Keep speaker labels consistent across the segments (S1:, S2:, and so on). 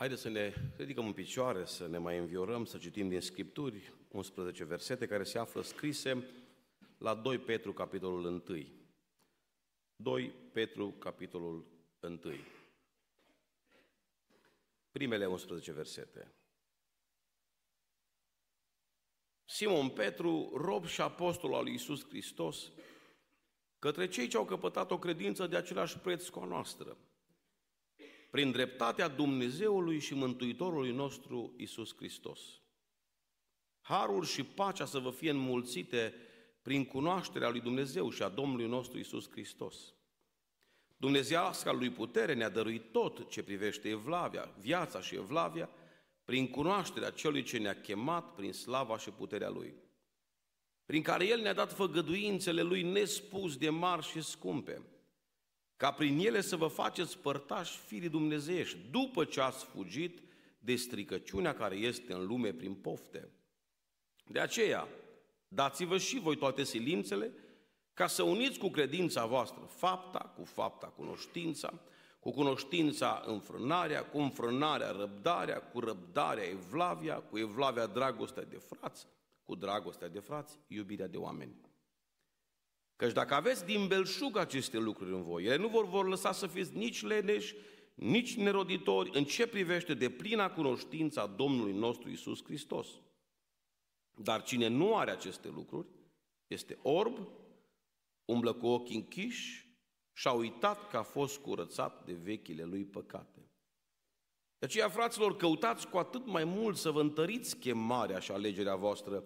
S1: Haideți să ne ridicăm în picioare, să ne mai înviorăm, să citim din Scripturi 11 versete care se află scrise la 2 Petru, capitolul 1. 2 Petru, capitolul 1. Primele 11 versete. Simon Petru, rob și apostol al lui Iisus Hristos, către cei ce au căpătat o credință de același preț cu a noastră, prin dreptatea Dumnezeului și Mântuitorului nostru Isus Hristos. Harul și pacea să vă fie înmulțite prin cunoașterea lui Dumnezeu și a Domnului nostru Isus Hristos. Dumnezeiasca lui putere ne-a dăruit tot ce privește Evlavia, viața și Evlavia, prin cunoașterea celui ce ne-a chemat prin slava și puterea Lui, prin care El ne-a dat făgăduințele Lui nespus de mari și scumpe, ca prin ele să vă faceți părtași firii dumnezeiești, după ce ați fugit de stricăciunea care este în lume prin pofte. De aceea, dați-vă și voi toate silințele, ca să uniți cu credința voastră fapta, cu fapta cunoștința, cu cunoștința înfrânarea, cu înfrânarea răbdarea, cu răbdarea evlavia, cu evlavia dragostea de frați, cu dragostea de frați, iubirea de oameni. Căci dacă aveți din belșug aceste lucruri în voi, ele nu vor, vor lăsa să fiți nici leneși, nici neroditori în ce privește de plina cunoștința Domnului nostru Isus Hristos. Dar cine nu are aceste lucruri, este orb, umblă cu ochii închiși și a uitat că a fost curățat de vechile lui păcate. De aceea, fraților, căutați cu atât mai mult să vă întăriți chemarea și alegerea voastră,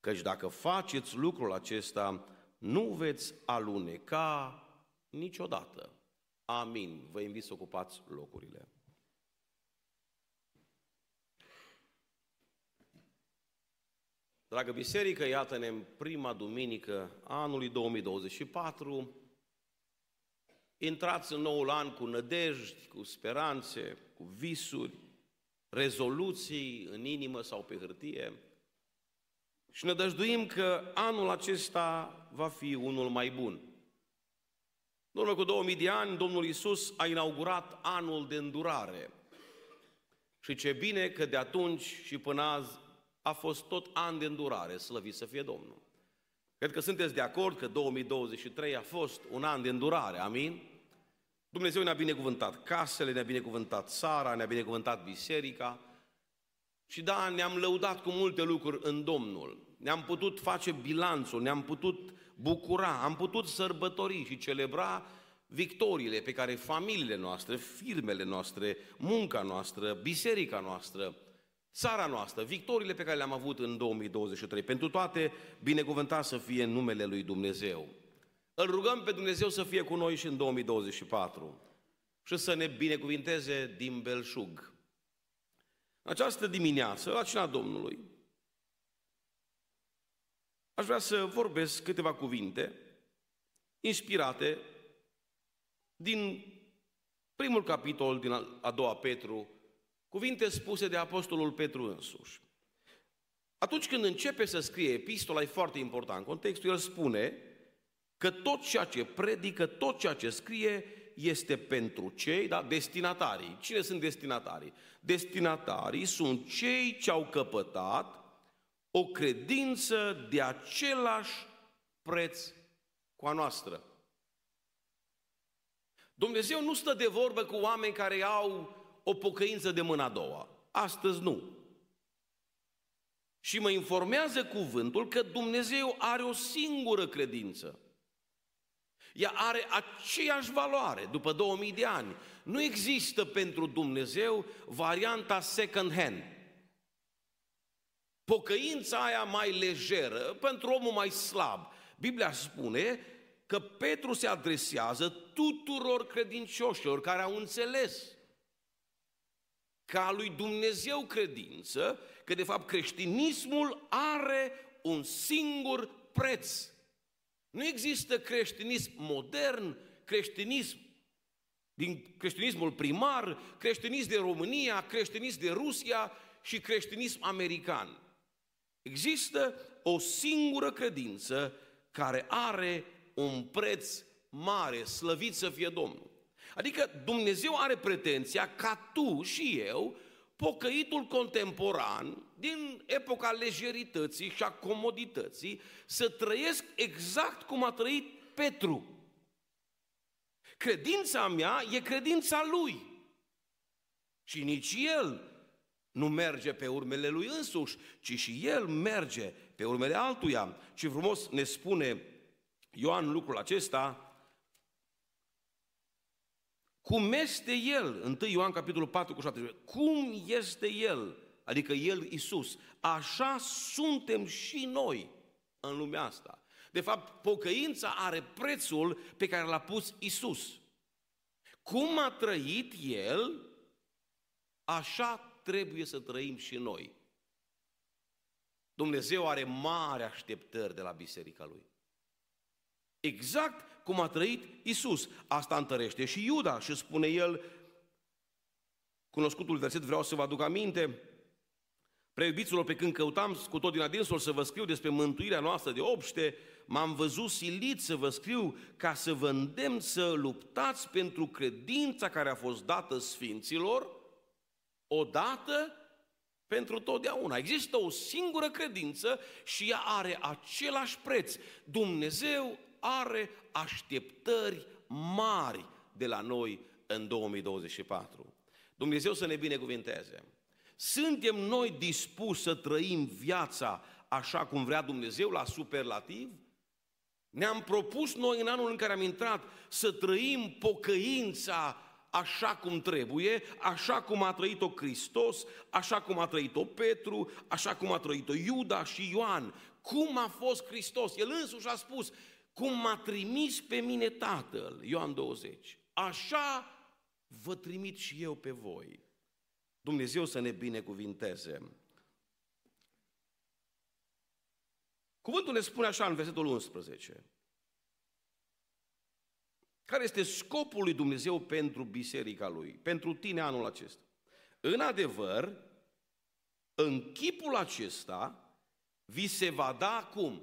S1: căci dacă faceți lucrul acesta, nu veți aluneca niciodată. Amin. Vă invit să ocupați locurile. Dragă biserică, iată-ne în prima duminică anului 2024. Intrați în noul an cu nădejdi, cu speranțe, cu visuri, rezoluții în inimă sau pe hârtie și ne dăjduim că anul acesta va fi unul mai bun. În urmă cu 2000 de ani, Domnul Isus a inaugurat anul de îndurare. Și ce bine că de atunci și până azi a fost tot an de îndurare, slăvit să fie Domnul. Cred că sunteți de acord că 2023 a fost un an de îndurare, amin? Dumnezeu ne-a binecuvântat casele, ne-a binecuvântat țara, ne-a binecuvântat biserica și da, ne-am lăudat cu multe lucruri în Domnul. Ne-am putut face bilanțul, ne-am putut bucura, am putut sărbători și celebra victoriile pe care familiile noastre, firmele noastre, munca noastră, biserica noastră, țara noastră, victoriile pe care le-am avut în 2023. Pentru toate, binecuvântat să fie numele lui Dumnezeu. Îl rugăm pe Dumnezeu să fie cu noi și în 2024 și să ne binecuvinteze din belșug. În această dimineață, la cina Domnului, aș vrea să vorbesc câteva cuvinte inspirate din primul capitol din a doua Petru, cuvinte spuse de Apostolul Petru însuși. Atunci când începe să scrie epistola, e foarte important. Contextul el spune că tot ceea ce predică, tot ceea ce scrie este pentru cei, da, destinatarii. Cine sunt destinatarii? Destinatarii sunt cei ce au căpătat o credință de același preț cu a noastră. Dumnezeu nu stă de vorbă cu oameni care au o pocăință de mâna a doua. Astăzi nu. Și mă informează cuvântul că Dumnezeu are o singură credință. Ea are aceeași valoare după 2000 de ani. Nu există pentru Dumnezeu varianta second hand. Pocăința aia mai lejeră, pentru omul mai slab. Biblia spune că Petru se adresează tuturor credincioșilor care au înțeles ca lui Dumnezeu credință, că de fapt creștinismul are un singur preț. Nu există creștinism modern, creștinism din creștinismul primar, creștinism de România, creștinism de Rusia și creștinism american. Există o singură credință care are un preț mare, slăvit să fie Domnul. Adică Dumnezeu are pretenția ca tu și eu, pocăitul contemporan, din epoca lejerității și a comodității, să trăiesc exact cum a trăit Petru. Credința mea e credința lui. Și nici el nu merge pe urmele lui însuși, ci și el merge pe urmele altuia. Și frumos ne spune Ioan lucrul acesta, cum este El, 1 Ioan capitolul 4 cu 7, cum este El, adică El Isus, așa suntem și noi în lumea asta. De fapt, pocăința are prețul pe care l-a pus Isus. Cum a trăit El, așa trebuie să trăim și noi. Dumnezeu are mari așteptări de la biserica Lui. Exact cum a trăit Isus. Asta întărește și Iuda și spune el, cunoscutul verset vreau să vă aduc aminte, Preiubiților, pe când căutam cu tot din adinsul să vă scriu despre mântuirea noastră de obște, m-am văzut silit să vă scriu ca să vă îndemn să luptați pentru credința care a fost dată sfinților, odată pentru totdeauna. Există o singură credință și ea are același preț. Dumnezeu are așteptări mari de la noi în 2024. Dumnezeu să ne binecuvinteze. Suntem noi dispuși să trăim viața așa cum vrea Dumnezeu, la superlativ? Ne-am propus noi în anul în care am intrat să trăim pocăința așa cum trebuie, așa cum a trăit-o Hristos, așa cum a trăit-o Petru, așa cum a trăit-o Iuda și Ioan. Cum a fost Hristos? El însuși a spus, cum m-a trimis pe mine Tatăl, Ioan 20, așa vă trimit și eu pe voi. Dumnezeu să ne binecuvinteze. Cuvântul ne spune așa în versetul 11. Care este scopul lui Dumnezeu pentru biserica lui, pentru tine anul acesta? În adevăr, în chipul acesta vi se va da cum?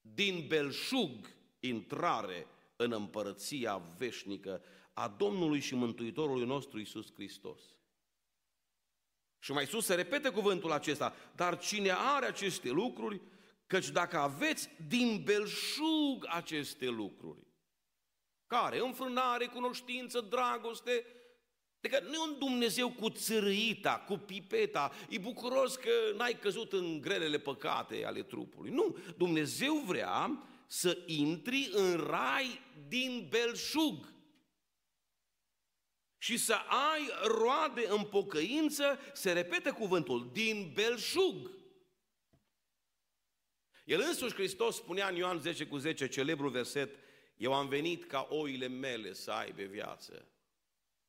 S1: Din belșug intrare în împărăția veșnică a Domnului și Mântuitorului nostru Isus Hristos. Și mai sus se repete cuvântul acesta, dar cine are aceste lucruri, căci dacă aveți din belșug aceste lucruri, care? Înfrânare, cunoștință, dragoste, Adică nu e un Dumnezeu cu țărâita, cu pipeta, e bucuros că n-ai căzut în grelele păcate ale trupului. Nu, Dumnezeu vrea să intri în rai din belșug și să ai roade în pocăință, se repete cuvântul, din belșug. El însuși Hristos spunea în Ioan 10 cu 10, celebrul verset, eu am venit ca oile mele să aibă viață.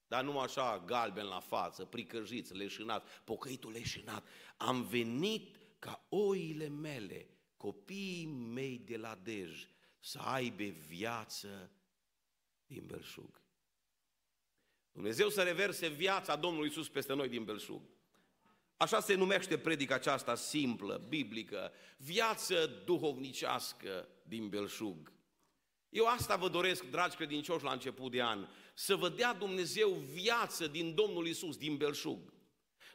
S1: Dar nu așa galben la față, pricăjiți, leșinat, pocăitul leșinat. Am venit ca oile mele, copiii mei de la Dej, să aibă viață din belșug. Dumnezeu să reverse viața Domnului Isus peste noi din belșug. Așa se numește predica aceasta simplă, biblică, viață duhovnicească din belșug. Eu asta vă doresc, dragi credincioși, la început de an, să vă dea Dumnezeu viață din Domnul Isus, din belșug.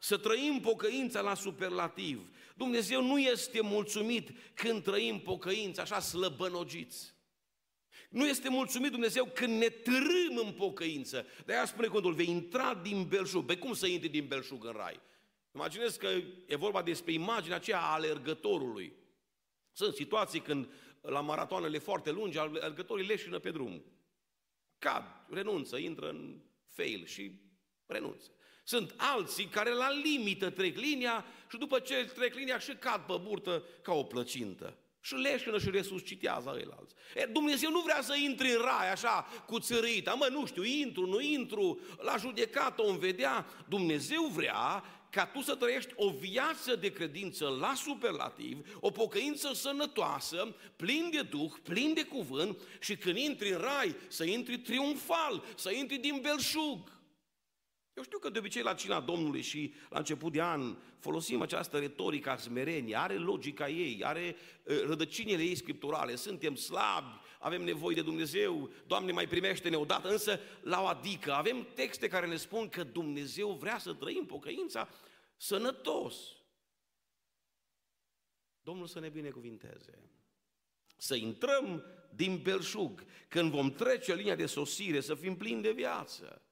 S1: Să trăim pocăința la superlativ. Dumnezeu nu este mulțumit când trăim pocăința așa slăbănogiți. Nu este mulțumit Dumnezeu când ne târâm în pocăință. De aia spune cuvântul, vei intra din belșug. Pe cum să intri din belșug în rai? Imaginez că e vorba despre imaginea aceea a alergătorului. Sunt situații când la maratoanele foarte lungi, alergătorii leșină pe drum. Cad, renunță, intră în fail și renunță. Sunt alții care la limită trec linia și după ce trec linia și cad pe burtă ca o plăcintă. Și leșină și resuscitează el alții. E, Dumnezeu nu vrea să intri în rai așa cu țărâita, mă, nu știu, intru, nu intru, la judecată o vedea. Dumnezeu vrea ca tu să trăiești o viață de credință la superlativ, o pocăință sănătoasă, plin de Duh, plin de cuvânt și când intri în rai, să intri triumfal, să intri din belșug. Eu știu că de obicei la cina Domnului și la început de an folosim această retorică a smerenie, are logica ei, are uh, rădăcinile ei scripturale, suntem slabi, avem nevoie de Dumnezeu, Doamne mai primește-ne odată, însă la o adică avem texte care ne spun că Dumnezeu vrea să trăim pocăința sănătos. Domnul să ne binecuvinteze. Să intrăm din belșug, când vom trece linia de sosire, să fim plini de viață.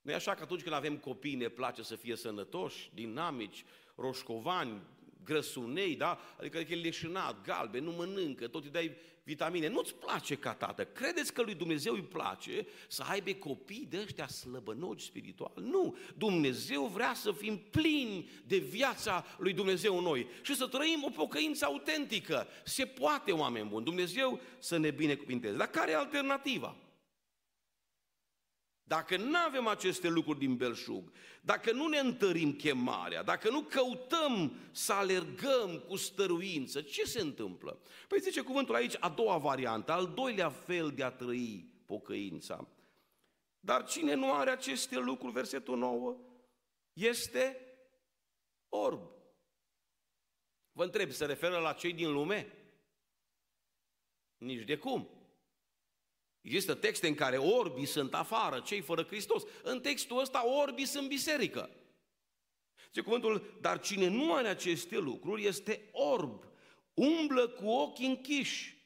S1: Nu e așa că atunci când avem copii ne place să fie sănătoși, dinamici, roșcovani, grăsunei, da? Adică e leșinat, galben, nu mănâncă, tot îi dai vitamine. Nu-ți place ca tată. Credeți că lui Dumnezeu îi place să aibă copii de ăștia slăbănogi spiritual? Nu! Dumnezeu vrea să fim plini de viața lui Dumnezeu în noi și să trăim o pocăință autentică. Se poate, oameni buni. Dumnezeu să ne binecuvinteze. Dar care e alternativa? Dacă nu avem aceste lucruri din belșug, dacă nu ne întărim chemarea, dacă nu căutăm să alergăm cu stăruință, ce se întâmplă? Păi zice cuvântul aici, a doua variantă, al doilea fel de a trăi pocăința. Dar cine nu are aceste lucruri, versetul 9, este orb. Vă întreb, se referă la cei din lume? Nici de cum. Există texte în care orbii sunt afară, cei fără Hristos. În textul ăsta orbii sunt biserică. Ce cuvântul, dar cine nu are aceste lucruri este orb, umblă cu ochii închiși.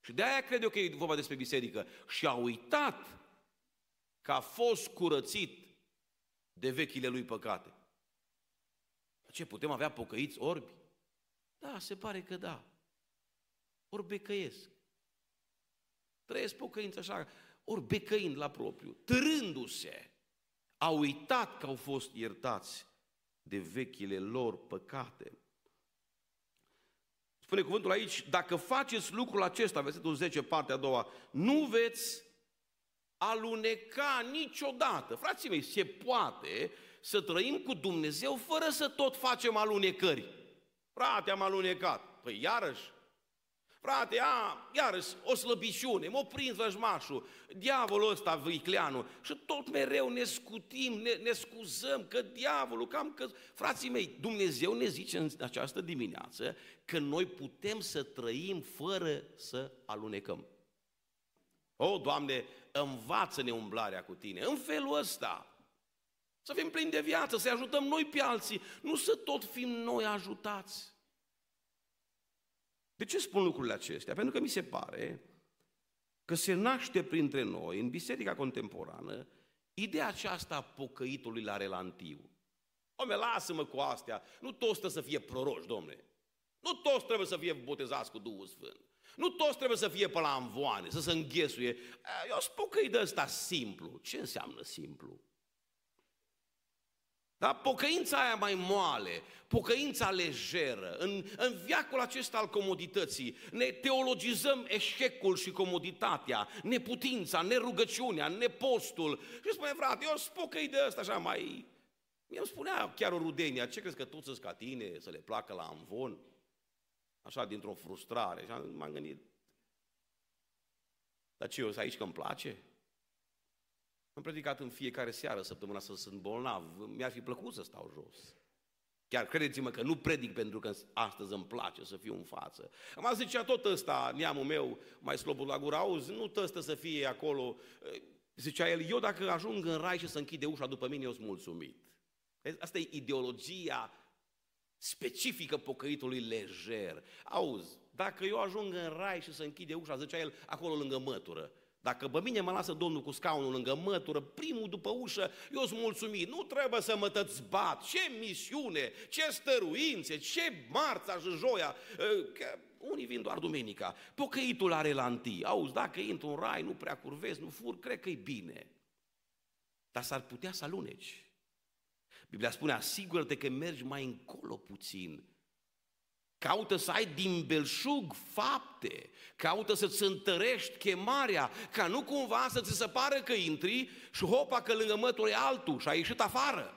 S1: Și de aia cred eu că e vorba despre biserică. Și a uitat că a fost curățit de vechile lui păcate. Ce, putem avea pocăiți orbi? Da, se pare că da. Ori becăiesc. Trăiesc pocăință așa, ori becăind la propriu, târându-se, au uitat că au fost iertați de vechile lor păcate. Spune cuvântul aici, dacă faceți lucrul acesta, versetul 10, partea a doua, nu veți aluneca niciodată. Frații mei, se poate să trăim cu Dumnezeu fără să tot facem alunecări. Frate, am alunecat. Păi iarăși, Frate, a, iarăși, o slăbiciune, m-a prins vrăjmașul, diavolul ăsta, vicleanul, și tot mereu ne scutim, ne, ne scuzăm că diavolul, cam că... Frații mei, Dumnezeu ne zice în această dimineață că noi putem să trăim fără să alunecăm. O, Doamne, învață-ne umblarea cu Tine, în felul ăsta. Să fim plini de viață, să ajutăm noi pe alții, nu să tot fim noi ajutați. De ce spun lucrurile acestea? Pentru că mi se pare că se naște printre noi, în biserica contemporană, ideea aceasta a pocăitului la relantiu. Ome, lasă-mă cu astea, nu toți trebuie să fie proroși, domne. Nu toți trebuie să fie botezați cu Duhul Sfânt. Nu toți trebuie să fie pe la învoane, să se înghesuie. Eu spun că e de ăsta simplu. Ce înseamnă simplu? Da? Pocăința aia mai moale, pocăința lejeră, în, în viacul acesta al comodității, ne teologizăm eșecul și comoditatea, neputința, nerugăciunea, nepostul. Și spune, frate, eu spun că de ăsta așa mai... Mi îmi spunea chiar o rudenia, ce crezi că toți sunt ca tine, să le placă la amvon? Așa, dintr-o frustrare. Și m-am gândit, dar ce, eu sunt aici că îmi place? Am predicat în fiecare seară, săptămâna să sunt bolnav. Mi-ar fi plăcut să stau jos. Chiar credeți-mă că nu predic pentru că astăzi îmi place să fiu în față. Am zicea tot ăsta, neamul meu, mai slobul la gură, auzi, nu tăstă să fie acolo. Zicea el, eu dacă ajung în rai și să închide ușa după mine, eu sunt mulțumit. Asta e ideologia specifică pocăitului lejer. Auzi, dacă eu ajung în rai și să închide ușa, zicea el, acolo lângă mătură, dacă pe mine mă lasă Domnul cu scaunul lângă mătură, primul după ușă, eu sunt mulțumit. Nu trebuie să mă bat. Ce misiune, ce stăruințe, ce marța și joia. Ă, că unii vin doar duminica. Pocăitul are la întâi. Auzi, dacă intru în rai, nu prea curvezi, nu fur, cred că e bine. Dar s-ar putea să aluneci. Biblia spune, asigură-te că mergi mai încolo puțin Caută să ai din belșug fapte, caută să-ți întărești chemarea, ca nu cumva să ți se pară că intri și hopa că lângă mătul e altul și ai ieșit afară.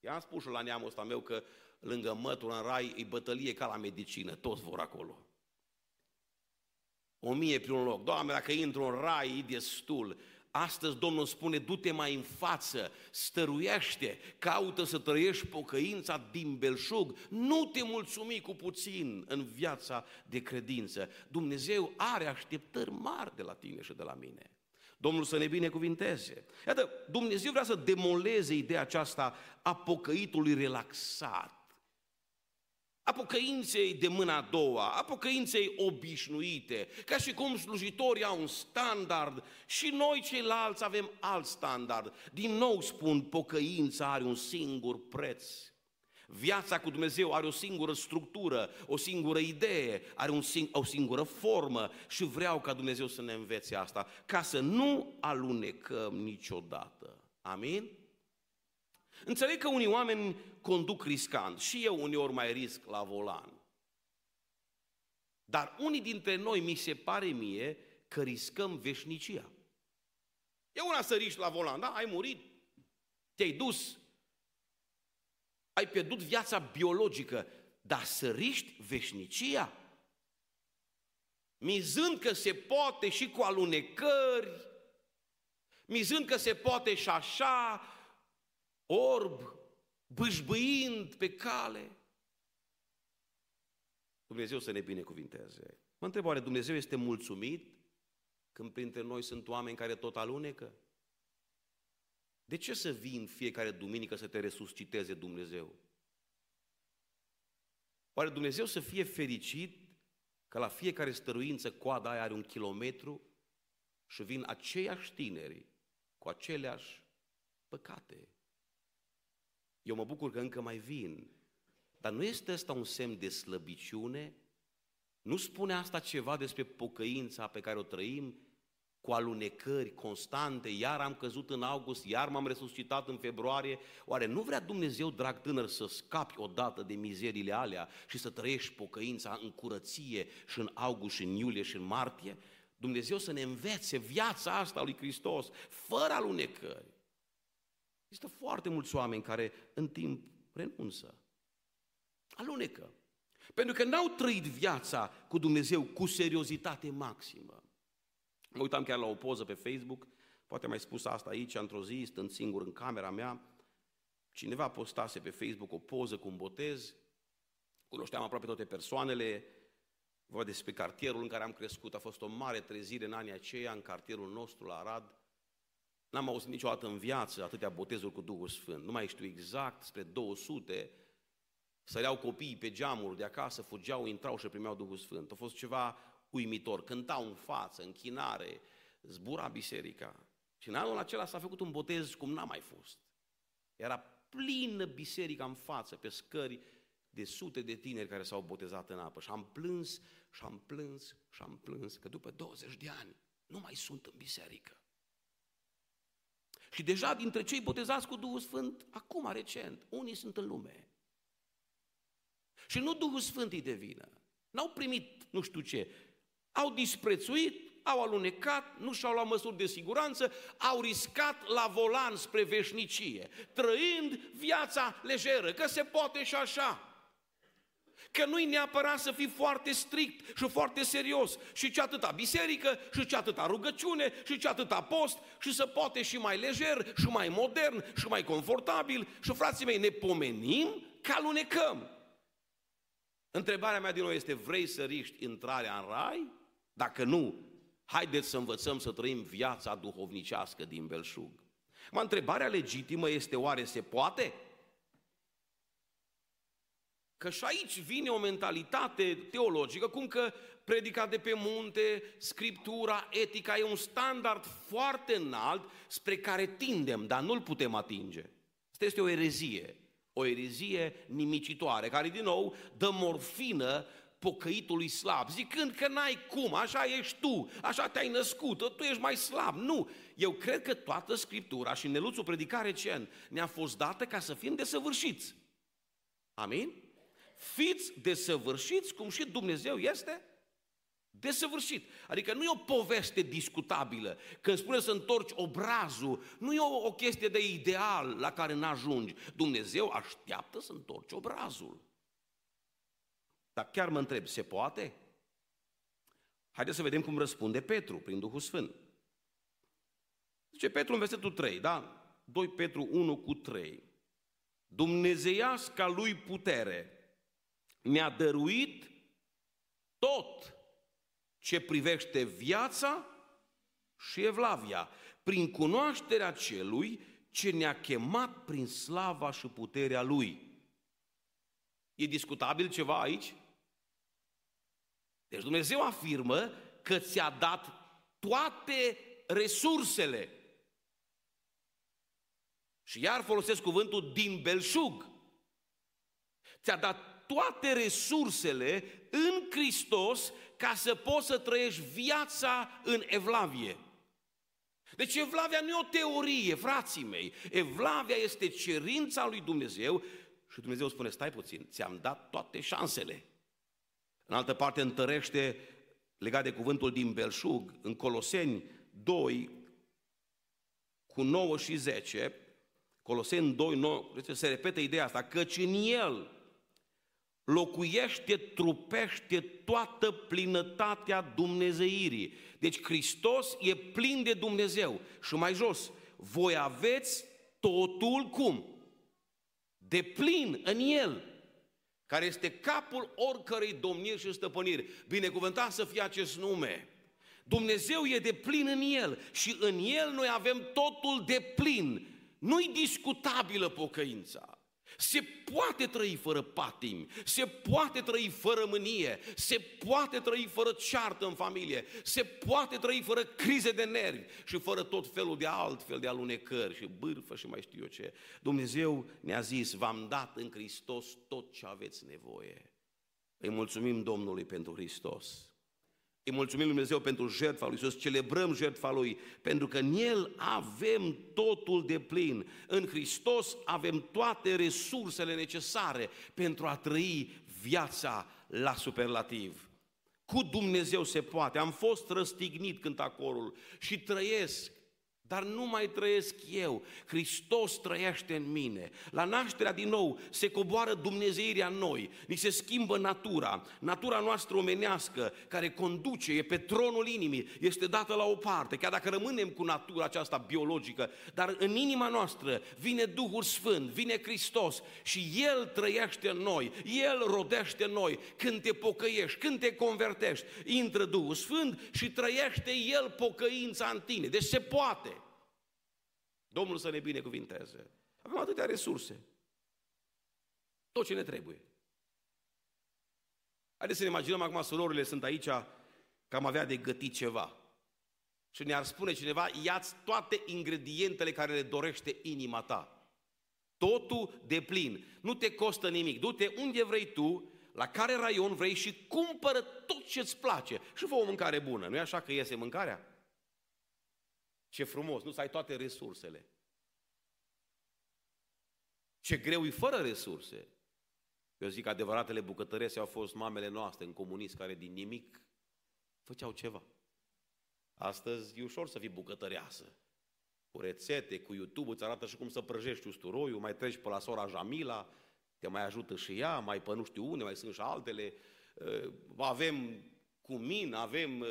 S1: I-am spus și la neamul ăsta meu că lângă mătul în rai e bătălie ca la medicină, toți vor acolo. O mie pe un loc. Doamne, dacă intru în rai, e destul. Astăzi Domnul spune, du-te mai în față, stăruiește, caută să trăiești pocăința din belșug, nu te mulțumi cu puțin în viața de credință. Dumnezeu are așteptări mari de la tine și de la mine. Domnul să ne binecuvinteze. Iată, Dumnezeu vrea să demoleze ideea aceasta a pocăitului relaxat a pocăinței de mâna a doua, a pocăinței obișnuite, ca și cum slujitorii au un standard și noi ceilalți avem alt standard. Din nou spun, pocăința are un singur preț. Viața cu Dumnezeu are o singură structură, o singură idee, are un sing- o singură formă și vreau ca Dumnezeu să ne învețe asta, ca să nu alunecăm niciodată. Amin? Înțeleg că unii oameni conduc riscant și eu uneori mai risc la volan. Dar unii dintre noi, mi se pare mie, că riscăm veșnicia. E una să riști la volan, da? Ai murit, te-ai dus, ai pierdut viața biologică, dar să riști veșnicia? Mizând că se poate și cu alunecări, mizând că se poate și așa, orb, bâșbâind pe cale. Dumnezeu să ne binecuvinteze. Mă întreb, oare Dumnezeu este mulțumit când printre noi sunt oameni care tot alunecă? De ce să vii în fiecare duminică să te resusciteze Dumnezeu? Oare Dumnezeu să fie fericit că la fiecare stăruință coada aia are un kilometru și vin aceiași tineri cu aceleași păcate? Eu mă bucur că încă mai vin. Dar nu este ăsta un semn de slăbiciune? Nu spune asta ceva despre pocăința pe care o trăim cu alunecări constante, iar am căzut în august, iar m-am resuscitat în februarie. Oare nu vrea Dumnezeu, drag tânăr, să scapi odată de mizerile alea și să trăiești pocăința în curăție și în august, și în iulie, și în martie? Dumnezeu să ne învețe viața asta lui Hristos, fără alunecări. Există foarte mulți oameni care în timp renunță, alunecă. Pentru că n-au trăit viața cu Dumnezeu cu seriozitate maximă. Mă uitam chiar la o poză pe Facebook, poate mai spus asta aici, într-o zi, stând singur în camera mea, cineva postase pe Facebook o poză cu un botez, cunoșteam aproape toate persoanele, văd despre cartierul în care am crescut, a fost o mare trezire în anii aceia, în cartierul nostru, la Arad, N-am auzit niciodată în viață atâtea botezuri cu Duhul Sfânt. Nu mai știu exact, spre 200, săreau copiii pe geamuri de acasă, fugeau, intrau și primeau Duhul Sfânt. A fost ceva uimitor. Cântau în față, închinare, zbura biserica. Și în anul acela s-a făcut un botez cum n-a mai fost. Era plină biserica în față, pe scări, de sute de tineri care s-au botezat în apă. Și am plâns, și am plâns, și am plâns, că după 20 de ani nu mai sunt în biserică. Și deja dintre cei botezați cu Duhul Sfânt, acum, recent, unii sunt în lume. Și nu Duhul Sfânt îi devină. N-au primit nu știu ce. Au disprețuit, au alunecat, nu și-au luat măsuri de siguranță, au riscat la volan spre veșnicie, trăind viața lejeră, că se poate și așa. Că nu-i neapărat să fii foarte strict și foarte serios. Și ce atâta biserică, și ce atâta rugăciune, și ce atâta post, și să poate și mai lejer, și mai modern, și mai confortabil. Și frații mei, ne pomenim că alunecăm. Întrebarea mea din nou este, vrei să riști intrarea în rai? Dacă nu, haideți să învățăm să trăim viața duhovnicească din belșug. Mă, întrebarea legitimă este, oare se poate? Că și aici vine o mentalitate teologică, cum că predica de pe munte, scriptura, etica e un standard foarte înalt spre care tindem, dar nu-l putem atinge. Asta este o erezie, o erezie nimicitoare, care din nou dă morfină pocăitului slab, zicând că n-ai cum, așa ești tu, așa te-ai născut, tu ești mai slab. Nu, eu cred că toată Scriptura și Neluțul predica recent ne-a fost dată ca să fim desăvârșiți. Amin? Fiți desăvârșiți cum și Dumnezeu este desăvârșit. Adică nu e o poveste discutabilă. Când spune să întorci obrazul, nu e o, o chestie de ideal la care n-ajungi. Dumnezeu așteaptă să întorci obrazul. Dar chiar mă întreb, se poate? Haideți să vedem cum răspunde Petru prin Duhul Sfânt. Zice Petru în versetul 3, da? 2 Petru 1 cu 3. Dumnezeiasca lui putere mi-a dăruit tot ce privește viața și evlavia, prin cunoașterea celui ce ne-a chemat prin slava și puterea lui. E discutabil ceva aici? Deci Dumnezeu afirmă că ți-a dat toate resursele. Și iar folosesc cuvântul din belșug. Ți-a dat toate resursele în Hristos ca să poți să trăiești viața în evlavie. Deci Evlavia nu e o teorie, frații mei. Evlavia este cerința lui Dumnezeu și Dumnezeu spune, stai puțin, ți-am dat toate șansele. În altă parte întărește, legat de cuvântul din Belșug, în Coloseni 2, cu 9 și 10, Coloseni 2, 9, se repetă ideea asta, căci în El locuiește, trupește toată plinătatea Dumnezeirii. Deci Hristos e plin de Dumnezeu. Și mai jos, voi aveți totul cum? De plin în El, care este capul oricărei domniri și stăpâniri. Binecuvântat să fie acest nume. Dumnezeu e de plin în El și în El noi avem totul de plin. Nu-i discutabilă pocăința. Se poate trăi fără patimi, se poate trăi fără mânie, se poate trăi fără ceartă în familie, se poate trăi fără crize de nervi și fără tot felul de alt fel de alunecări și bârfă și mai știu eu ce. Dumnezeu ne-a zis, v-am dat în Hristos tot ce aveți nevoie. Îi mulțumim Domnului pentru Hristos. Îi mulțumim Lui Dumnezeu pentru jertfa Lui Iisus, celebrăm jertfa Lui, pentru că în El avem totul de plin. În Hristos avem toate resursele necesare pentru a trăi viața la superlativ. Cu Dumnezeu se poate. Am fost răstignit când acorul și trăiesc dar nu mai trăiesc eu, Hristos trăiește în mine. La nașterea din nou se coboară Dumnezeirea în noi, ni se schimbă natura, natura noastră omenească care conduce, e pe tronul inimii, este dată la o parte, chiar dacă rămânem cu natura aceasta biologică, dar în inima noastră vine Duhul Sfânt, vine Hristos și El trăiește în noi, El rodește în noi. Când te pocăiești, când te convertești, intră Duhul Sfânt și trăiește El pocăința în tine. Deci se poate. Domnul să ne binecuvinteze. Avem atâtea resurse. Tot ce ne trebuie. Haideți să ne imaginăm acum, surorile sunt aici, că am avea de gătit ceva. Și ne-ar spune cineva, ia-ți toate ingredientele care le dorește inima ta. Totul de plin. Nu te costă nimic. Du-te unde vrei tu, la care raion vrei și cumpără tot ce-ți place. Și fă o mâncare bună. Nu e așa că iese mâncarea? Ce frumos, nu să ai toate resursele. Ce greu e fără resurse. Eu zic că adevăratele bucătărese au fost mamele noastre în comunism care din nimic făceau ceva. Astăzi e ușor să fii bucătăreasă. Cu rețete, cu YouTube, îți arată și cum să prăjești usturoiul, mai treci pe la sora Jamila, te mai ajută și ea, mai pe nu știu unde, mai sunt și altele. Avem cumin, avem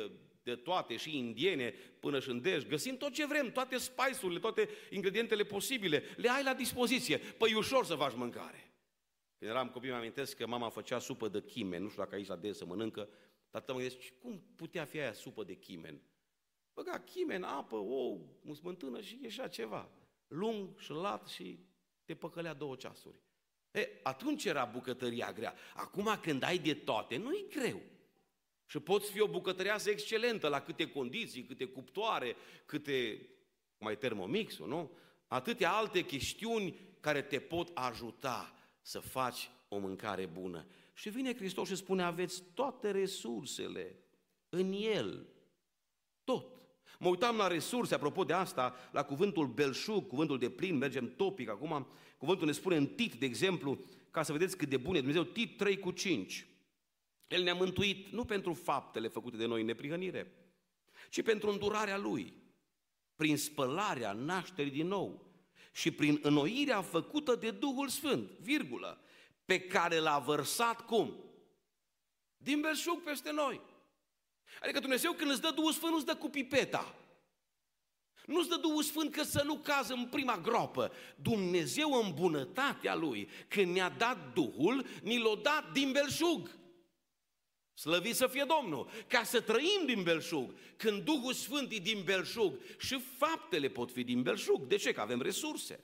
S1: de toate, și indiene până și în dej, găsim tot ce vrem, toate spice-urile, toate ingredientele posibile, le ai la dispoziție. Păi ușor să faci mâncare. Când eram copii, mi amintesc că mama făcea supă de chimen, nu știu dacă aici la des să mănâncă, tata mă gândesc, cum putea fi aia supă de chimen? Băga chimen, apă, ou, smântână și ieșea ceva. Lung și lat și te păcălea două ceasuri. E, atunci era bucătăria grea. Acum când ai de toate, nu e greu. Și poți fi o bucătăreasă excelentă la câte condiții, câte cuptoare, câte, mai termomixul, nu? Atâtea alte chestiuni care te pot ajuta să faci o mâncare bună. Și vine Hristos și spune, aveți toate resursele în El. Tot. Mă uitam la resurse, apropo de asta, la cuvântul belșug, cuvântul de plin, mergem topic acum. Cuvântul ne spune în Tit, de exemplu, ca să vedeți cât de bun e Dumnezeu, Tit 3 cu 5. El ne-a mântuit nu pentru faptele făcute de noi în neprihănire, ci pentru îndurarea Lui, prin spălarea nașterii din nou și prin înnoirea făcută de Duhul Sfânt, virgulă, pe care l-a vărsat cum? Din belșug peste noi. Adică Dumnezeu când îți dă Duhul Sfânt, îți dă cu pipeta. Nu-ți dă Duhul Sfânt că să nu cază în prima groapă. Dumnezeu în bunătatea Lui, când ne-a dat Duhul, ni l-a dat din belșug. Slăvit să fie Domnul, ca să trăim din belșug. Când Duhul Sfânt e din belșug și faptele pot fi din belșug. De ce? Că avem resurse.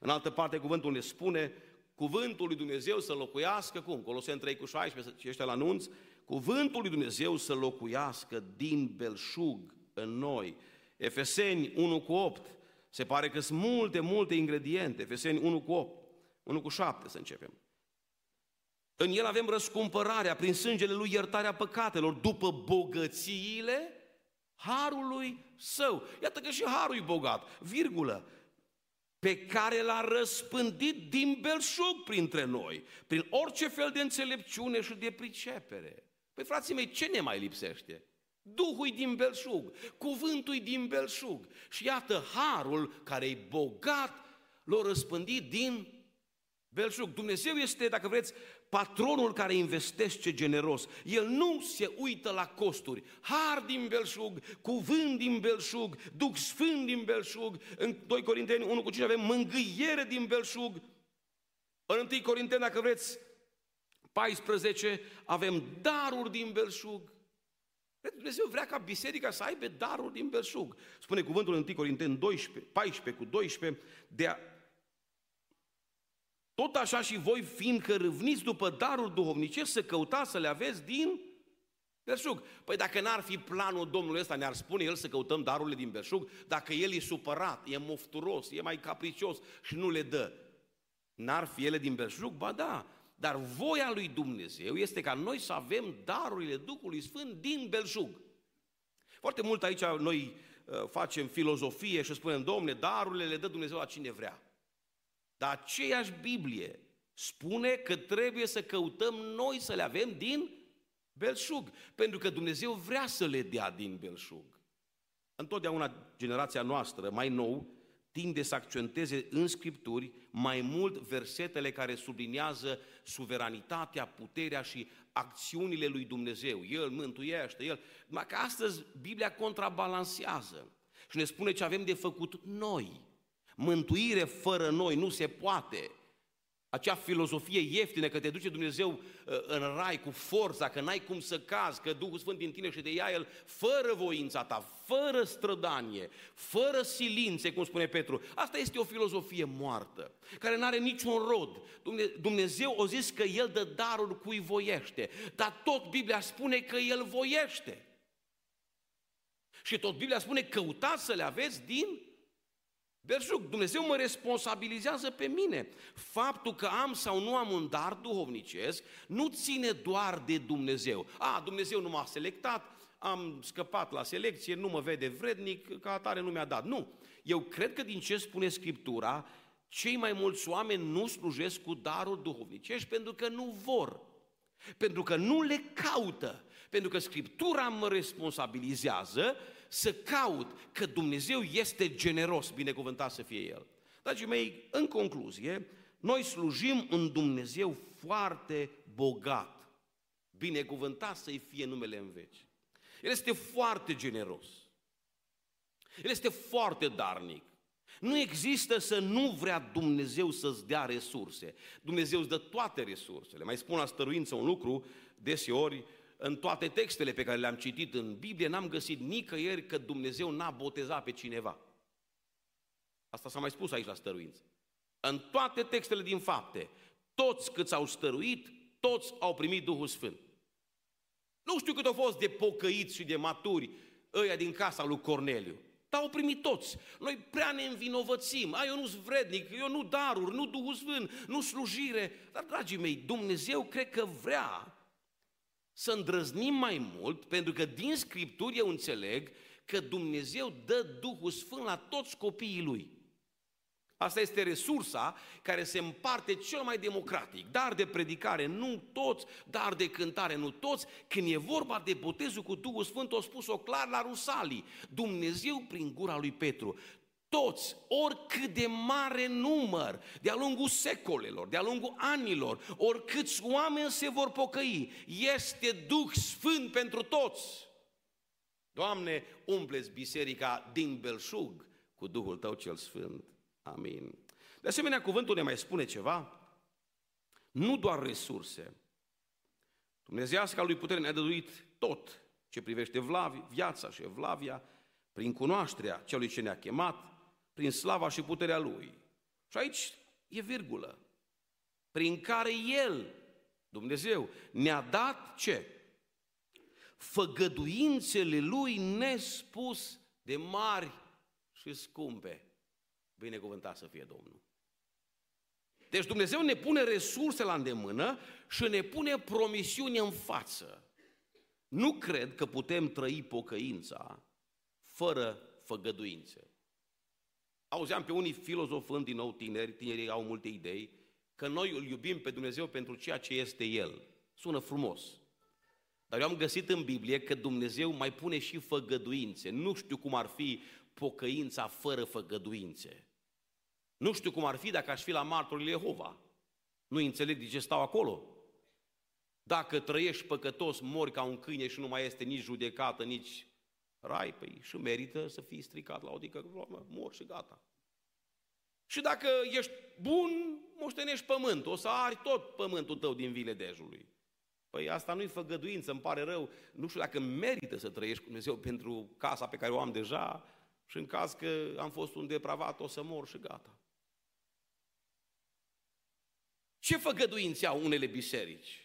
S1: În altă parte, cuvântul ne spune, cuvântul lui Dumnezeu să locuiască, cum? Coloseni 3 cu 16, ce ăștia la anunț, cuvântul lui Dumnezeu să locuiască din belșug în noi. Efeseni 1 cu 8, se pare că sunt multe, multe ingrediente. Efeseni 1 cu 8, 1 cu 7 să începem. În el avem răscumpărarea, prin sângele lui iertarea păcatelor, după bogățiile harului său. Iată că și harul e bogat, virgulă, pe care l-a răspândit din belșug printre noi, prin orice fel de înțelepciune și de pricepere. Păi frații mei, ce ne mai lipsește? Duhul din belșug, cuvântul din belșug. Și iată, harul care e bogat l-a răspândit din belșug. Dumnezeu este, dacă vreți, patronul care investește generos. El nu se uită la costuri. Har din belșug, cuvânt din belșug, Duh Sfânt din belșug. În 2 Corinteni 1 cu 5 avem mângâiere din belșug. În 1 Corinteni, dacă vreți, 14 avem daruri din belșug. Dumnezeu vrea ca biserica să aibă daruri din belșug. Spune cuvântul în 1 Corinteni 12, 14 cu 12, de a tot așa și voi, fiindcă râvniți după darul duhovnicesc, să căutați să le aveți din belșug. Păi dacă n-ar fi planul Domnului ăsta, ne-ar spune El să căutăm darurile din belșug, dacă El e supărat, e mofturos, e mai capricios și nu le dă, n-ar fi ele din belșug? Ba da, dar voia lui Dumnezeu este ca noi să avem darurile Duhului Sfânt din belșug. Foarte mult aici noi uh, facem filozofie și spunem, domne, darurile le dă Dumnezeu la cine vrea. Dar aceeași Biblie spune că trebuie să căutăm noi să le avem din belșug, pentru că Dumnezeu vrea să le dea din belșug. Întotdeauna generația noastră, mai nou, tinde să accenteze în Scripturi mai mult versetele care subliniază suveranitatea, puterea și acțiunile lui Dumnezeu. El mântuiește, El... Numai că astăzi Biblia contrabalansează și ne spune ce avem de făcut noi. Mântuire fără noi nu se poate. Acea filozofie ieftină că te duce Dumnezeu uh, în rai cu forța, că n-ai cum să cazi, că Duhul Sfânt din tine și de ea El, fără voința ta, fără strădanie, fără silințe, cum spune Petru. Asta este o filozofie moartă, care nu are niciun rod. Dumnezeu o zis că El dă darul cui voiește, dar tot Biblia spune că El voiește. Și tot Biblia spune căutați să le aveți din Belșug, Dumnezeu mă responsabilizează pe mine. Faptul că am sau nu am un dar duhovnicesc nu ține doar de Dumnezeu. A, Dumnezeu nu m-a selectat, am scăpat la selecție, nu mă vede vrednic, ca atare nu mi-a dat. Nu. Eu cred că din ce spune Scriptura, cei mai mulți oameni nu slujesc cu darul duhovnicești pentru că nu vor. Pentru că nu le caută. Pentru că Scriptura mă responsabilizează să caut că Dumnezeu este generos, binecuvântat să fie El. Dragii mei, în concluzie, noi slujim un Dumnezeu foarte bogat, binecuvântat să-i fie numele în veci. El este foarte generos. El este foarte darnic. Nu există să nu vrea Dumnezeu să-ți dea resurse. Dumnezeu îți dă toate resursele. Mai spun la stăruință un lucru, deseori în toate textele pe care le-am citit în Biblie, n-am găsit nicăieri că Dumnezeu n-a botezat pe cineva. Asta s-a mai spus aici la stăruință. În toate textele din fapte, toți câți au stăruit, toți au primit Duhul Sfânt. Nu știu cât au fost de pocăiți și de maturi ăia din casa lui Corneliu, dar au primit toți. Noi prea ne învinovățim. A, eu nu-s vrednic, eu nu daruri, nu Duhul Sfânt, nu slujire. Dar, dragii mei, Dumnezeu cred că vrea să îndrăznim mai mult, pentru că din Scripturi eu înțeleg că Dumnezeu dă Duhul Sfânt la toți copiii Lui. Asta este resursa care se împarte cel mai democratic. Dar de predicare nu toți, dar de cântare nu toți. Când e vorba de botezul cu Duhul Sfânt, o spus-o clar la Rusalii. Dumnezeu prin gura lui Petru toți, oricât de mare număr, de-a lungul secolelor, de-a lungul anilor, oricâți oameni se vor pocăi, este Duh Sfânt pentru toți. Doamne, umpleți biserica din belșug cu Duhul Tău cel Sfânt. Amin. De asemenea, cuvântul ne mai spune ceva, nu doar resurse. Dumnezeiasca lui putere ne-a dăduit tot ce privește vlavi, viața și evlavia, prin cunoașterea celui ce ne-a chemat, prin slava și puterea Lui. Și aici e virgulă, prin care El, Dumnezeu, ne-a dat ce? Făgăduințele Lui nespus de mari și scumpe. Binecuvântat să fie Domnul. Deci Dumnezeu ne pune resurse la îndemână și ne pune promisiuni în față. Nu cred că putem trăi pocăința fără făgăduințe. Auzeam pe unii filozofând din nou tineri, tinerii au multe idei, că noi îl iubim pe Dumnezeu pentru ceea ce este El. Sună frumos. Dar eu am găsit în Biblie că Dumnezeu mai pune și făgăduințe. Nu știu cum ar fi pocăința fără făgăduințe. Nu știu cum ar fi dacă aș fi la martorii Jehova. Nu înțeleg de ce stau acolo. Dacă trăiești păcătos, mori ca un câine și nu mai este nici judecată, nici rai, păi și merită să fii stricat la o dică, mor și gata. Și dacă ești bun, moștenești pământul, o să ari tot pământul tău din vile dejului. Păi asta nu-i făgăduință, îmi pare rău. Nu știu dacă merită să trăiești cu Dumnezeu pentru casa pe care o am deja și în caz că am fost un depravat, o să mor și gata. Ce făgăduințe au unele biserici?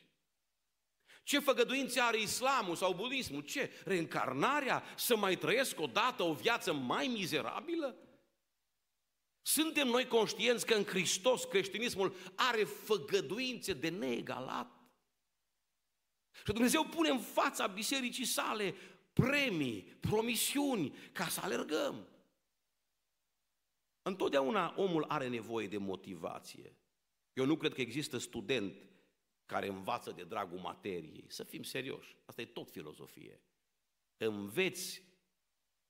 S1: Ce făgăduințe are islamul sau budismul? Ce? Reîncarnarea? Să mai trăiesc odată o viață mai mizerabilă? Suntem noi conștienți că în Hristos creștinismul are făgăduințe de neegalat? Și Dumnezeu pune în fața bisericii sale premii, promisiuni, ca să alergăm. Întotdeauna omul are nevoie de motivație. Eu nu cred că există student care învață de dragul materiei. Să fim serioși, asta e tot filozofie. Înveți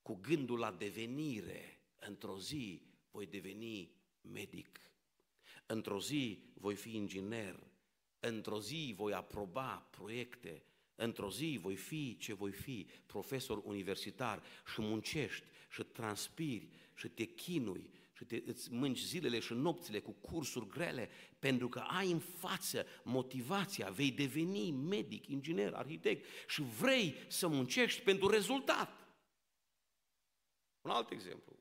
S1: cu gândul la devenire. Într-o zi voi deveni medic. Într-o zi voi fi inginer. Într-o zi voi aproba proiecte. Într-o zi voi fi ce voi fi, profesor universitar și muncești și transpiri și te chinui și te, îți mânci zilele și nopțile cu cursuri grele, pentru că ai în față motivația, vei deveni medic, inginer, arhitect și vrei să muncești pentru rezultat. Un alt exemplu.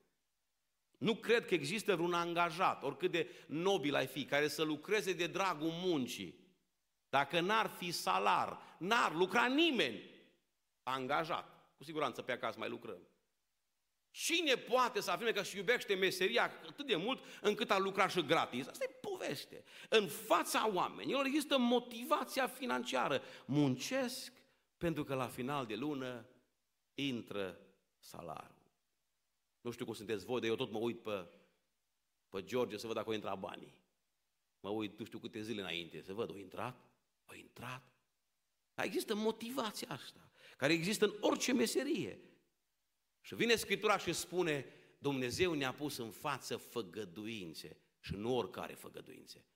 S1: Nu cred că există vreun angajat, oricât de nobil ai fi, care să lucreze de dragul muncii. Dacă n-ar fi salar, n-ar lucra nimeni angajat. Cu siguranță pe acasă mai lucrăm. Cine poate să afirme că își iubește meseria atât de mult încât a lucra și gratis? Asta e poveste. În fața oamenilor există motivația financiară. Muncesc pentru că la final de lună intră salarul. Nu știu cum sunteți voi, dar eu tot mă uit pe, pe George să văd dacă au intrat banii. Mă uit nu știu câte zile înainte să văd, au intrat, au intrat. Dar există motivația asta, care există în orice meserie. Și vine Scriptura și spune, Dumnezeu ne-a pus în față făgăduințe și nu oricare făgăduințe.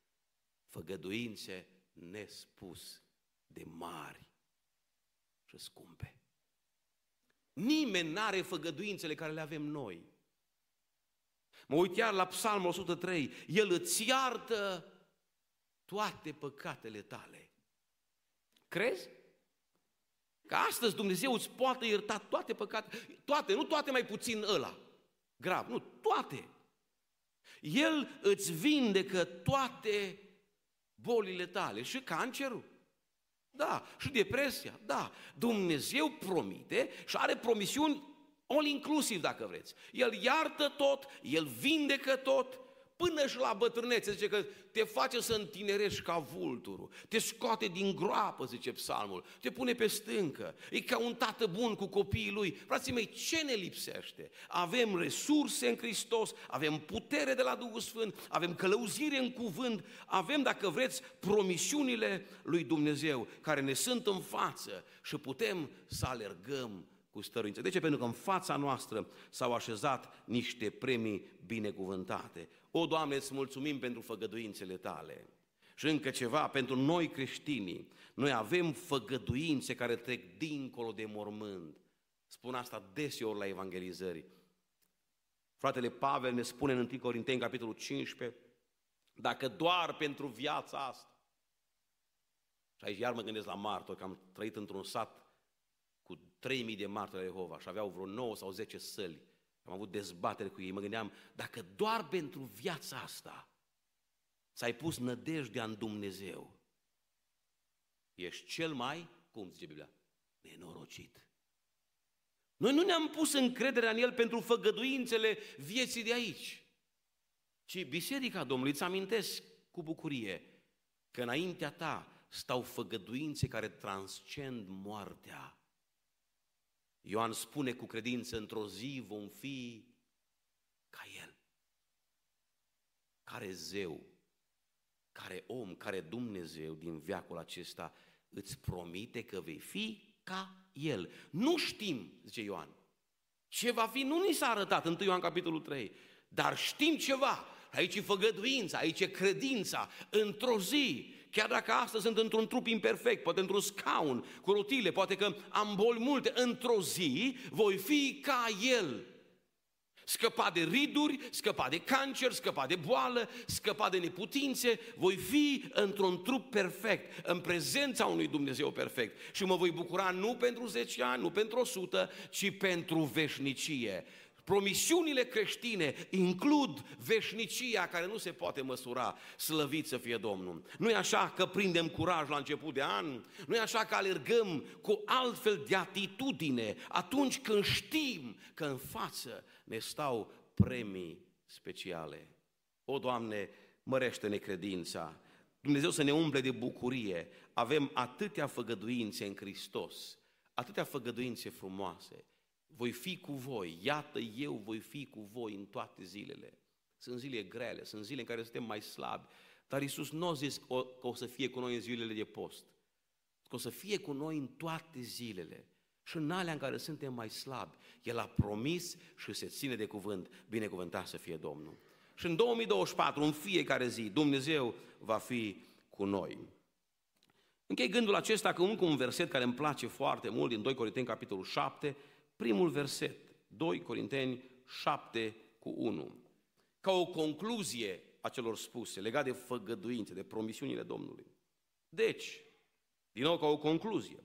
S1: Făgăduințe nespus de mari și scumpe. Nimeni n-are făgăduințele care le avem noi. Mă uit chiar la Psalmul 103. El îți iartă toate păcatele tale. Crezi? Că astăzi Dumnezeu îți poate ierta toate păcatele, toate, nu toate mai puțin ăla, grav, nu, toate. El îți vindecă toate bolile tale și cancerul. Da, și depresia, da. Dumnezeu promite și are promisiuni all inclusiv dacă vreți. El iartă tot, El vindecă tot, până și la bătrânețe, zice că te face să întinerești ca vulturul, te scoate din groapă, zice psalmul, te pune pe stâncă, e ca un tată bun cu copiii lui. Frații mei, ce ne lipsește? Avem resurse în Hristos, avem putere de la Duhul Sfânt, avem călăuzire în cuvânt, avem, dacă vreți, promisiunile lui Dumnezeu care ne sunt în față și putem să alergăm cu stăruință. De ce? Pentru că în fața noastră s-au așezat niște premii binecuvântate. O, Doamne, îți mulțumim pentru făgăduințele Tale. Și încă ceva, pentru noi creștinii, noi avem făgăduințe care trec dincolo de mormânt. Spun asta deseori la evangelizări. Fratele Pavel ne spune în 1 Corinteni, capitolul 15, dacă doar pentru viața asta, și aici iar mă gândesc la martori, că am trăit într-un sat cu 3000 de martori Jehova și aveau vreo 9 sau 10 săli. Am avut dezbatere cu ei, mă gândeam, dacă doar pentru viața asta ți-ai pus nădejdea în Dumnezeu, ești cel mai, cum zice Biblia, nenorocit. Noi nu ne-am pus încrederea în El pentru făgăduințele vieții de aici, ci Biserica Domnului îți amintesc cu bucurie că înaintea ta stau făgăduințe care transcend moartea. Ioan spune cu credință, într-o zi vom fi ca El. Care zeu, care om, care Dumnezeu din viacul acesta îți promite că vei fi ca El. Nu știm, zice Ioan, ce va fi, nu ni s-a arătat, 1 Ioan capitolul 3, dar știm ceva. Aici e făgăduința, aici e credința. Într-o zi, chiar dacă astăzi sunt într-un trup imperfect, poate într-un scaun cu rotile, poate că am boli multe, într-o zi voi fi ca El. Scăpa de riduri, scăpa de cancer, scăpa de boală, scăpa de neputințe, voi fi într-un trup perfect, în prezența unui Dumnezeu perfect. Și mă voi bucura nu pentru 10 ani, nu pentru 100, ci pentru veșnicie. Promisiunile creștine includ veșnicia care nu se poate măsura, slăvit să fie Domnul. Nu e așa că prindem curaj la început de an, nu e așa că alergăm cu altfel de atitudine atunci când știm că în față ne stau premii speciale. O, Doamne, mărește-ne credința, Dumnezeu să ne umple de bucurie, avem atâtea făgăduințe în Hristos, atâtea făgăduințe frumoase, voi fi cu voi, iată eu voi fi cu voi în toate zilele. Sunt zile grele, sunt zile în care suntem mai slabi, dar Iisus nu a zis că o să fie cu noi în zilele de post, că o să fie cu noi în toate zilele. Și în alea în care suntem mai slabi, El a promis și se ține de cuvânt, binecuvântat să fie Domnul. Și în 2024, în fiecare zi, Dumnezeu va fi cu noi. Închei gândul acesta cu un verset care îmi place foarte mult din 2 Corinteni, capitolul 7, primul verset, 2 Corinteni 7 cu 1. Ca o concluzie a celor spuse, legat de făgăduințe, de promisiunile Domnului. Deci, din nou ca o concluzie,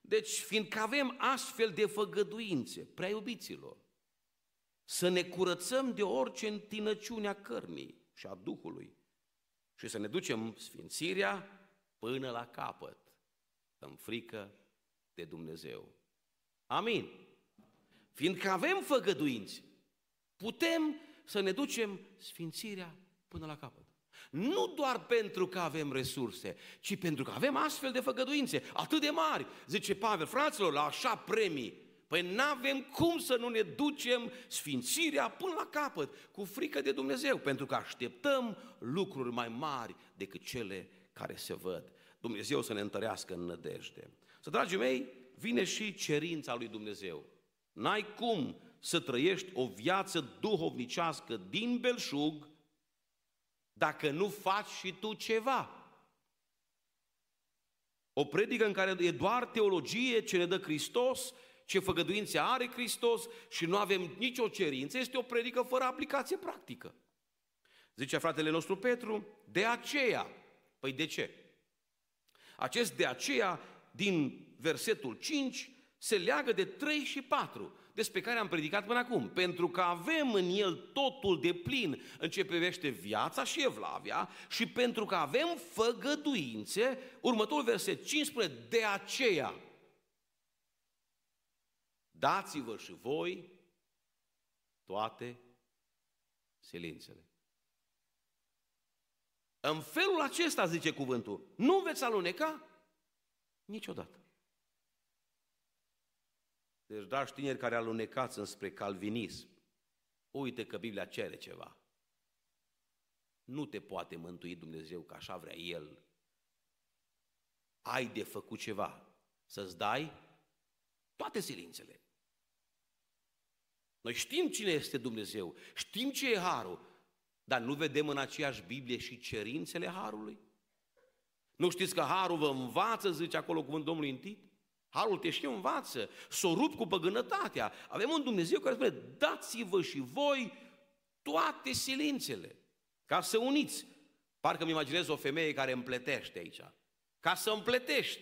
S1: deci, fiindcă avem astfel de făgăduințe, prea iubiților, să ne curățăm de orice întinăciune a cărnii și a Duhului și să ne ducem sfințirea până la capăt, în frică de Dumnezeu. Amin. Fiindcă avem făgăduințe, putem să ne ducem sfințirea până la capăt. Nu doar pentru că avem resurse, ci pentru că avem astfel de făgăduințe atât de mari. Zice Pavel, fraților, la așa premii, Păi nu avem cum să nu ne ducem sfințirea până la capăt, cu frică de Dumnezeu, pentru că așteptăm lucruri mai mari decât cele care se văd. Dumnezeu să ne întărească în nădejde. Să, dragii mei, vine și cerința lui Dumnezeu. N-ai cum să trăiești o viață duhovnicească din belșug dacă nu faci și tu ceva. O predică în care e doar teologie, ce ne dă Hristos, ce făgăduințe are Hristos și nu avem nicio cerință, este o predică fără aplicație practică. Zice fratele nostru Petru, de aceea. Păi de ce? Acest de aceea, din versetul 5, se leagă de 3 și 4 despre care am predicat până acum. Pentru că avem în el totul de plin în ce privește viața și evlavia și pentru că avem făgăduințe, următorul verset 5 spune, de aceea dați-vă și voi toate silințele. În felul acesta, zice cuvântul, nu veți aluneca niciodată. Deci, dragi tineri care alunecați înspre calvinism, uite că Biblia cere ceva. Nu te poate mântui Dumnezeu că așa vrea El. Ai de făcut ceva, să-ți dai toate silințele. Noi știm cine este Dumnezeu, știm ce e Harul, dar nu vedem în aceeași Biblie și cerințele Harului? Nu știți că Harul vă învață, zice acolo cuvântul Domnului în Tit? Harul te și învață, s-o rup cu păgânătatea. Avem un Dumnezeu care spune, dați-vă și voi toate silințele, ca să uniți. Parcă îmi imaginez o femeie care împletește aici. Ca să împletești.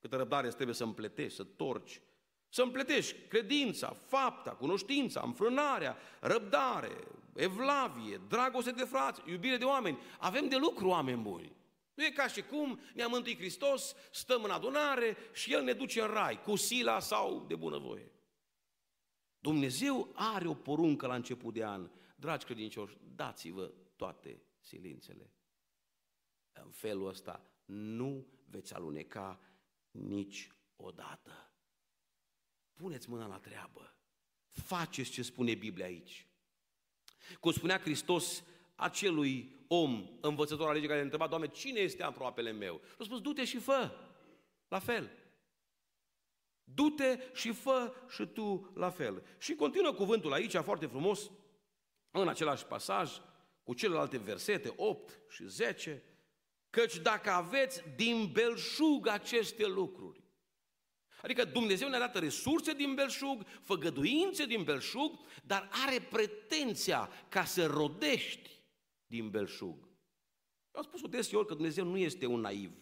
S1: Câtă răbdare trebuie să împletești, să torci. Să împletești credința, fapta, cunoștința, înfrânarea, răbdare, evlavie, dragoste de frați, iubire de oameni. Avem de lucru oameni buni. Nu e ca și cum ne-a mântuit Hristos, stăm în adunare și El ne duce în rai, cu sila sau de bunăvoie. Dumnezeu are o poruncă la început de an. Dragi credincioși, dați-vă toate silințele. În felul ăsta nu veți aluneca nici odată. Puneți mâna la treabă. Faceți ce spune Biblia aici. Cum spunea Hristos acelui om învățător al legii care a întrebat, Doamne, cine este aproapele meu? Și a spus, du-te și fă. La fel. Du-te și fă și tu la fel. Și continuă cuvântul aici, foarte frumos, în același pasaj, cu celelalte versete, 8 și 10, căci dacă aveți din belșug aceste lucruri, Adică Dumnezeu ne arată resurse din belșug, făgăduințe din belșug, dar are pretenția ca să rodești din belșug. Eu am spus-o deseori că Dumnezeu nu este un naiv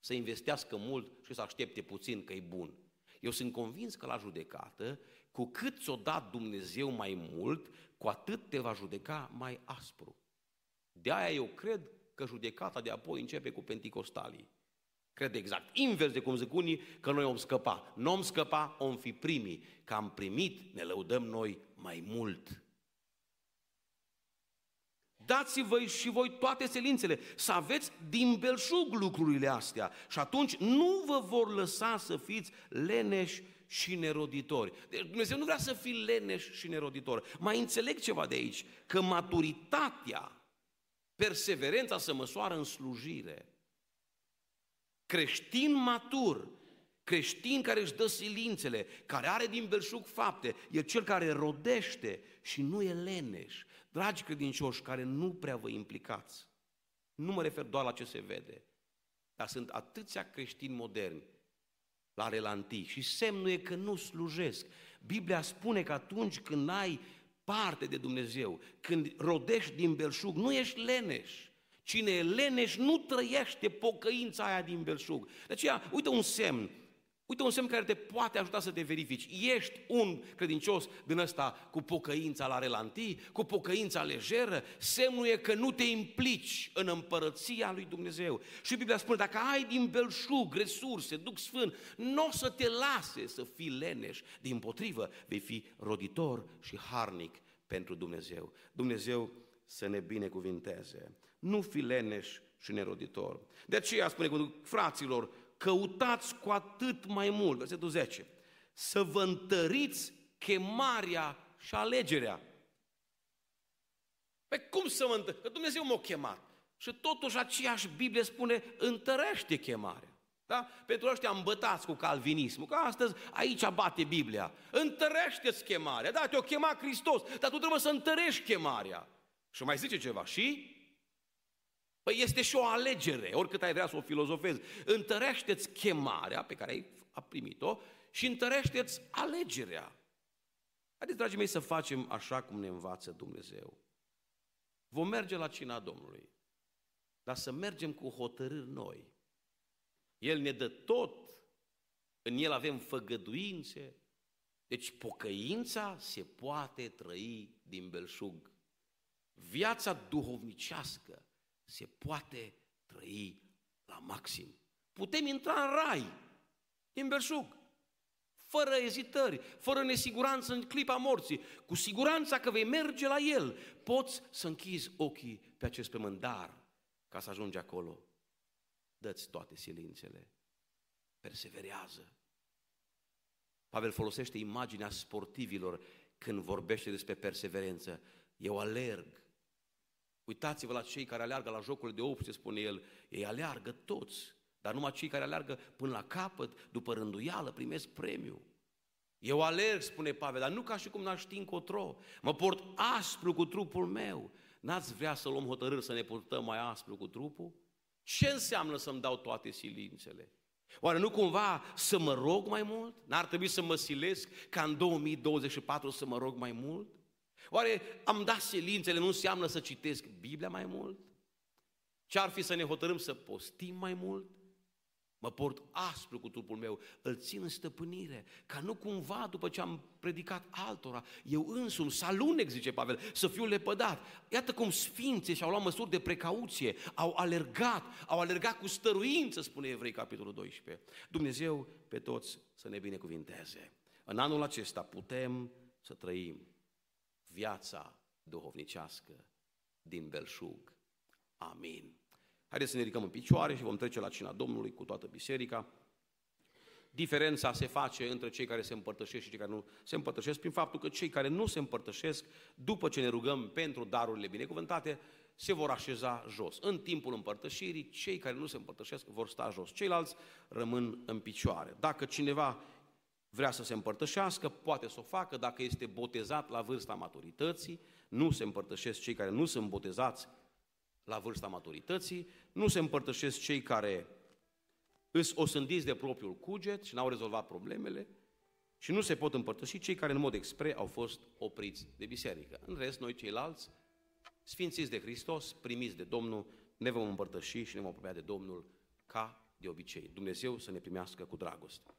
S1: să investească mult și să aștepte puțin că e bun. Eu sunt convins că la judecată, cu cât ți-o dat Dumnezeu mai mult, cu atât te va judeca mai aspru. De aia eu cred că judecata de apoi începe cu penticostalii. Cred exact invers de cum zic unii, că noi om scăpa. Nu om scăpa, om fi primii. Că am primit, ne lăudăm noi mai mult. Dați-vă și voi toate selințele, să aveți din belșug lucrurile astea și atunci nu vă vor lăsa să fiți leneși și neroditori. Deci Dumnezeu nu vrea să fii leneș și neroditor. Mai înțeleg ceva de aici, că maturitatea, perseverența se măsoară în slujire. Creștin matur, creștin care își dă silințele, care are din belșug fapte, e cel care rodește și nu e leneș. Dragi credincioși care nu prea vă implicați, nu mă refer doar la ce se vede, dar sunt atâția creștini moderni la relantii și semnul e că nu slujesc. Biblia spune că atunci când ai parte de Dumnezeu, când rodești din belșug, nu ești leneș. Cine e leneș nu trăiește pocăința aia din belșug. De aceea, uite un semn. Uite un semn care te poate ajuta să te verifici. Ești un credincios din ăsta cu pocăința la relantii, cu pocăința lejeră. Semnul e că nu te implici în împărăția lui Dumnezeu. Și Biblia spune, dacă ai din belșug resurse, Duh Sfânt, nu o să te lase să fii leneș. Din potrivă, vei fi roditor și harnic pentru Dumnezeu. Dumnezeu să ne binecuvinteze. Nu fi leneș și neroditor. De aceea spune cu fraților, căutați cu atât mai mult, versetul 10, să vă întăriți chemarea și alegerea. Pe cum să mă întări? Că Dumnezeu m-a chemat. Și totuși aceeași Biblie spune, întărește chemarea. Da? Pentru ăștia îmbătați cu calvinismul, că astăzi aici bate Biblia. Întărește-ți chemarea. Da, te-o chema Hristos, dar tu trebuie să întărești chemarea. Și mai zice ceva, și? Păi este și o alegere, oricât ai vrea să o filozofezi. Întărește-ți chemarea pe care ai primit-o și întărește-ți alegerea. Haideți, dragii mei, să facem așa cum ne învață Dumnezeu. Vom merge la cina Domnului, dar să mergem cu hotărâri noi. El ne dă tot, în El avem făgăduințe, deci pocăința se poate trăi din belșug. Viața duhovnicească se poate trăi la maxim. Putem intra în rai, din belșug, fără ezitări, fără nesiguranță în clipa morții, cu siguranța că vei merge la el. Poți să închizi ochii pe acest pământ, dar ca să ajungi acolo, dă-ți toate silințele, perseverează. Pavel folosește imaginea sportivilor când vorbește despre perseverență. Eu alerg, Uitați-vă la cei care aleargă la jocurile de 8, se spune el, ei aleargă toți, dar numai cei care aleargă până la capăt, după rânduială, primesc premiu. Eu alerg, spune Pavel, dar nu ca și cum n-aș ști încotro. Mă port aspru cu trupul meu. N-ați vrea să luăm hotărâri să ne purtăm mai aspru cu trupul? Ce înseamnă să-mi dau toate silințele? Oare nu cumva să mă rog mai mult? N-ar trebui să mă silesc ca în 2024 să mă rog mai mult? Oare am dat silințele nu înseamnă să citesc Biblia mai mult? Ce ar fi să ne hotărâm să postim mai mult? Mă port aspru cu trupul meu, îl țin în stăpânire, ca nu cumva după ce am predicat altora, eu însumi să alunec, zice Pavel, să fiu lepădat. Iată cum sfinții și-au luat măsuri de precauție, au alergat, au alergat cu stăruință, spune Evrei, capitolul 12. Dumnezeu pe toți să ne binecuvinteze. În anul acesta putem să trăim viața duhovnicească din belșug. Amin. Haideți să ne ridicăm în picioare și vom trece la cina Domnului cu toată biserica. Diferența se face între cei care se împărtășesc și cei care nu se împărtășesc prin faptul că cei care nu se împărtășesc, după ce ne rugăm pentru darurile binecuvântate, se vor așeza jos. În timpul împărtășirii, cei care nu se împărtășesc vor sta jos. Ceilalți rămân în picioare. Dacă cineva vrea să se împărtășească, poate să o facă dacă este botezat la vârsta maturității, nu se împărtășesc cei care nu sunt botezați la vârsta maturității, nu se împărtășesc cei care îs osândiți de propriul cuget și n-au rezolvat problemele și nu se pot împărtăși cei care în mod expre au fost opriți de biserică. În rest, noi ceilalți, sfințiți de Hristos, primiți de Domnul, ne vom împărtăși și ne vom apropia de Domnul ca de obicei. Dumnezeu să ne primească cu dragoste.